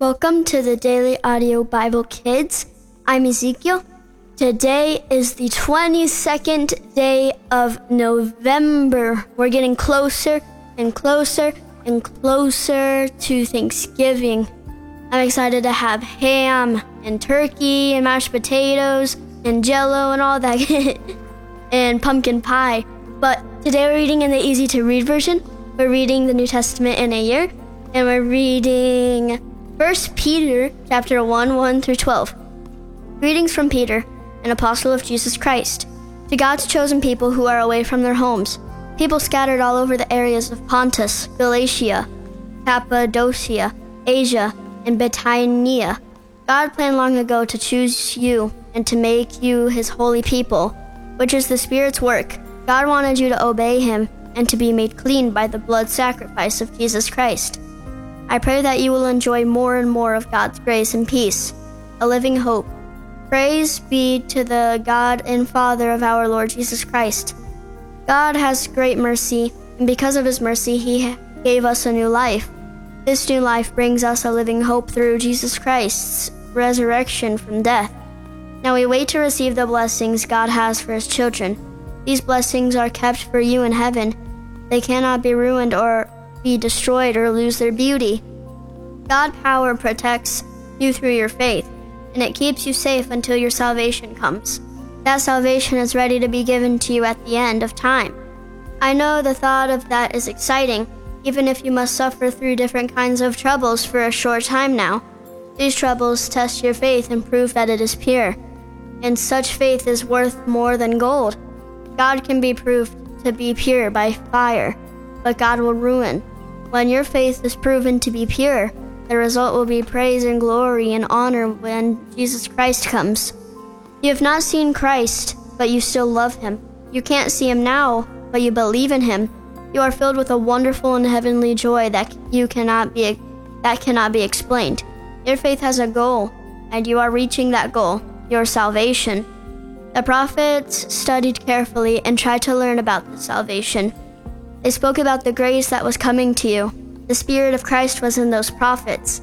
Welcome to the Daily Audio Bible Kids. I'm Ezekiel. Today is the 22nd day of November. We're getting closer and closer and closer to Thanksgiving. I'm excited to have ham and turkey and mashed potatoes and jello and all that and pumpkin pie. But today we're reading in the easy to read version. We're reading the New Testament in a year and we're reading 1 Peter chapter 1 1 through 12. Greetings from Peter, an apostle of Jesus Christ, to God's chosen people who are away from their homes, people scattered all over the areas of Pontus, Galatia, Cappadocia, Asia, and Bithynia. God planned long ago to choose you and to make you his holy people, which is the Spirit's work. God wanted you to obey him and to be made clean by the blood sacrifice of Jesus Christ. I pray that you will enjoy more and more of God's grace and peace, a living hope. Praise be to the God and Father of our Lord Jesus Christ. God has great mercy, and because of his mercy, he gave us a new life. This new life brings us a living hope through Jesus Christ's resurrection from death. Now we wait to receive the blessings God has for his children. These blessings are kept for you in heaven. They cannot be ruined or be destroyed or lose their beauty. God power protects you through your faith, and it keeps you safe until your salvation comes. That salvation is ready to be given to you at the end of time. I know the thought of that is exciting, even if you must suffer through different kinds of troubles for a short time now. These troubles test your faith and prove that it is pure, and such faith is worth more than gold. God can be proved to be pure by fire, but God will ruin when your faith is proven to be pure, the result will be praise and glory and honor when Jesus Christ comes. You have not seen Christ, but you still love him. You can't see him now, but you believe in him. You are filled with a wonderful and heavenly joy that you cannot be that cannot be explained. Your faith has a goal, and you are reaching that goal, your salvation. The prophets studied carefully and tried to learn about the salvation. They spoke about the grace that was coming to you. The Spirit of Christ was in those prophets.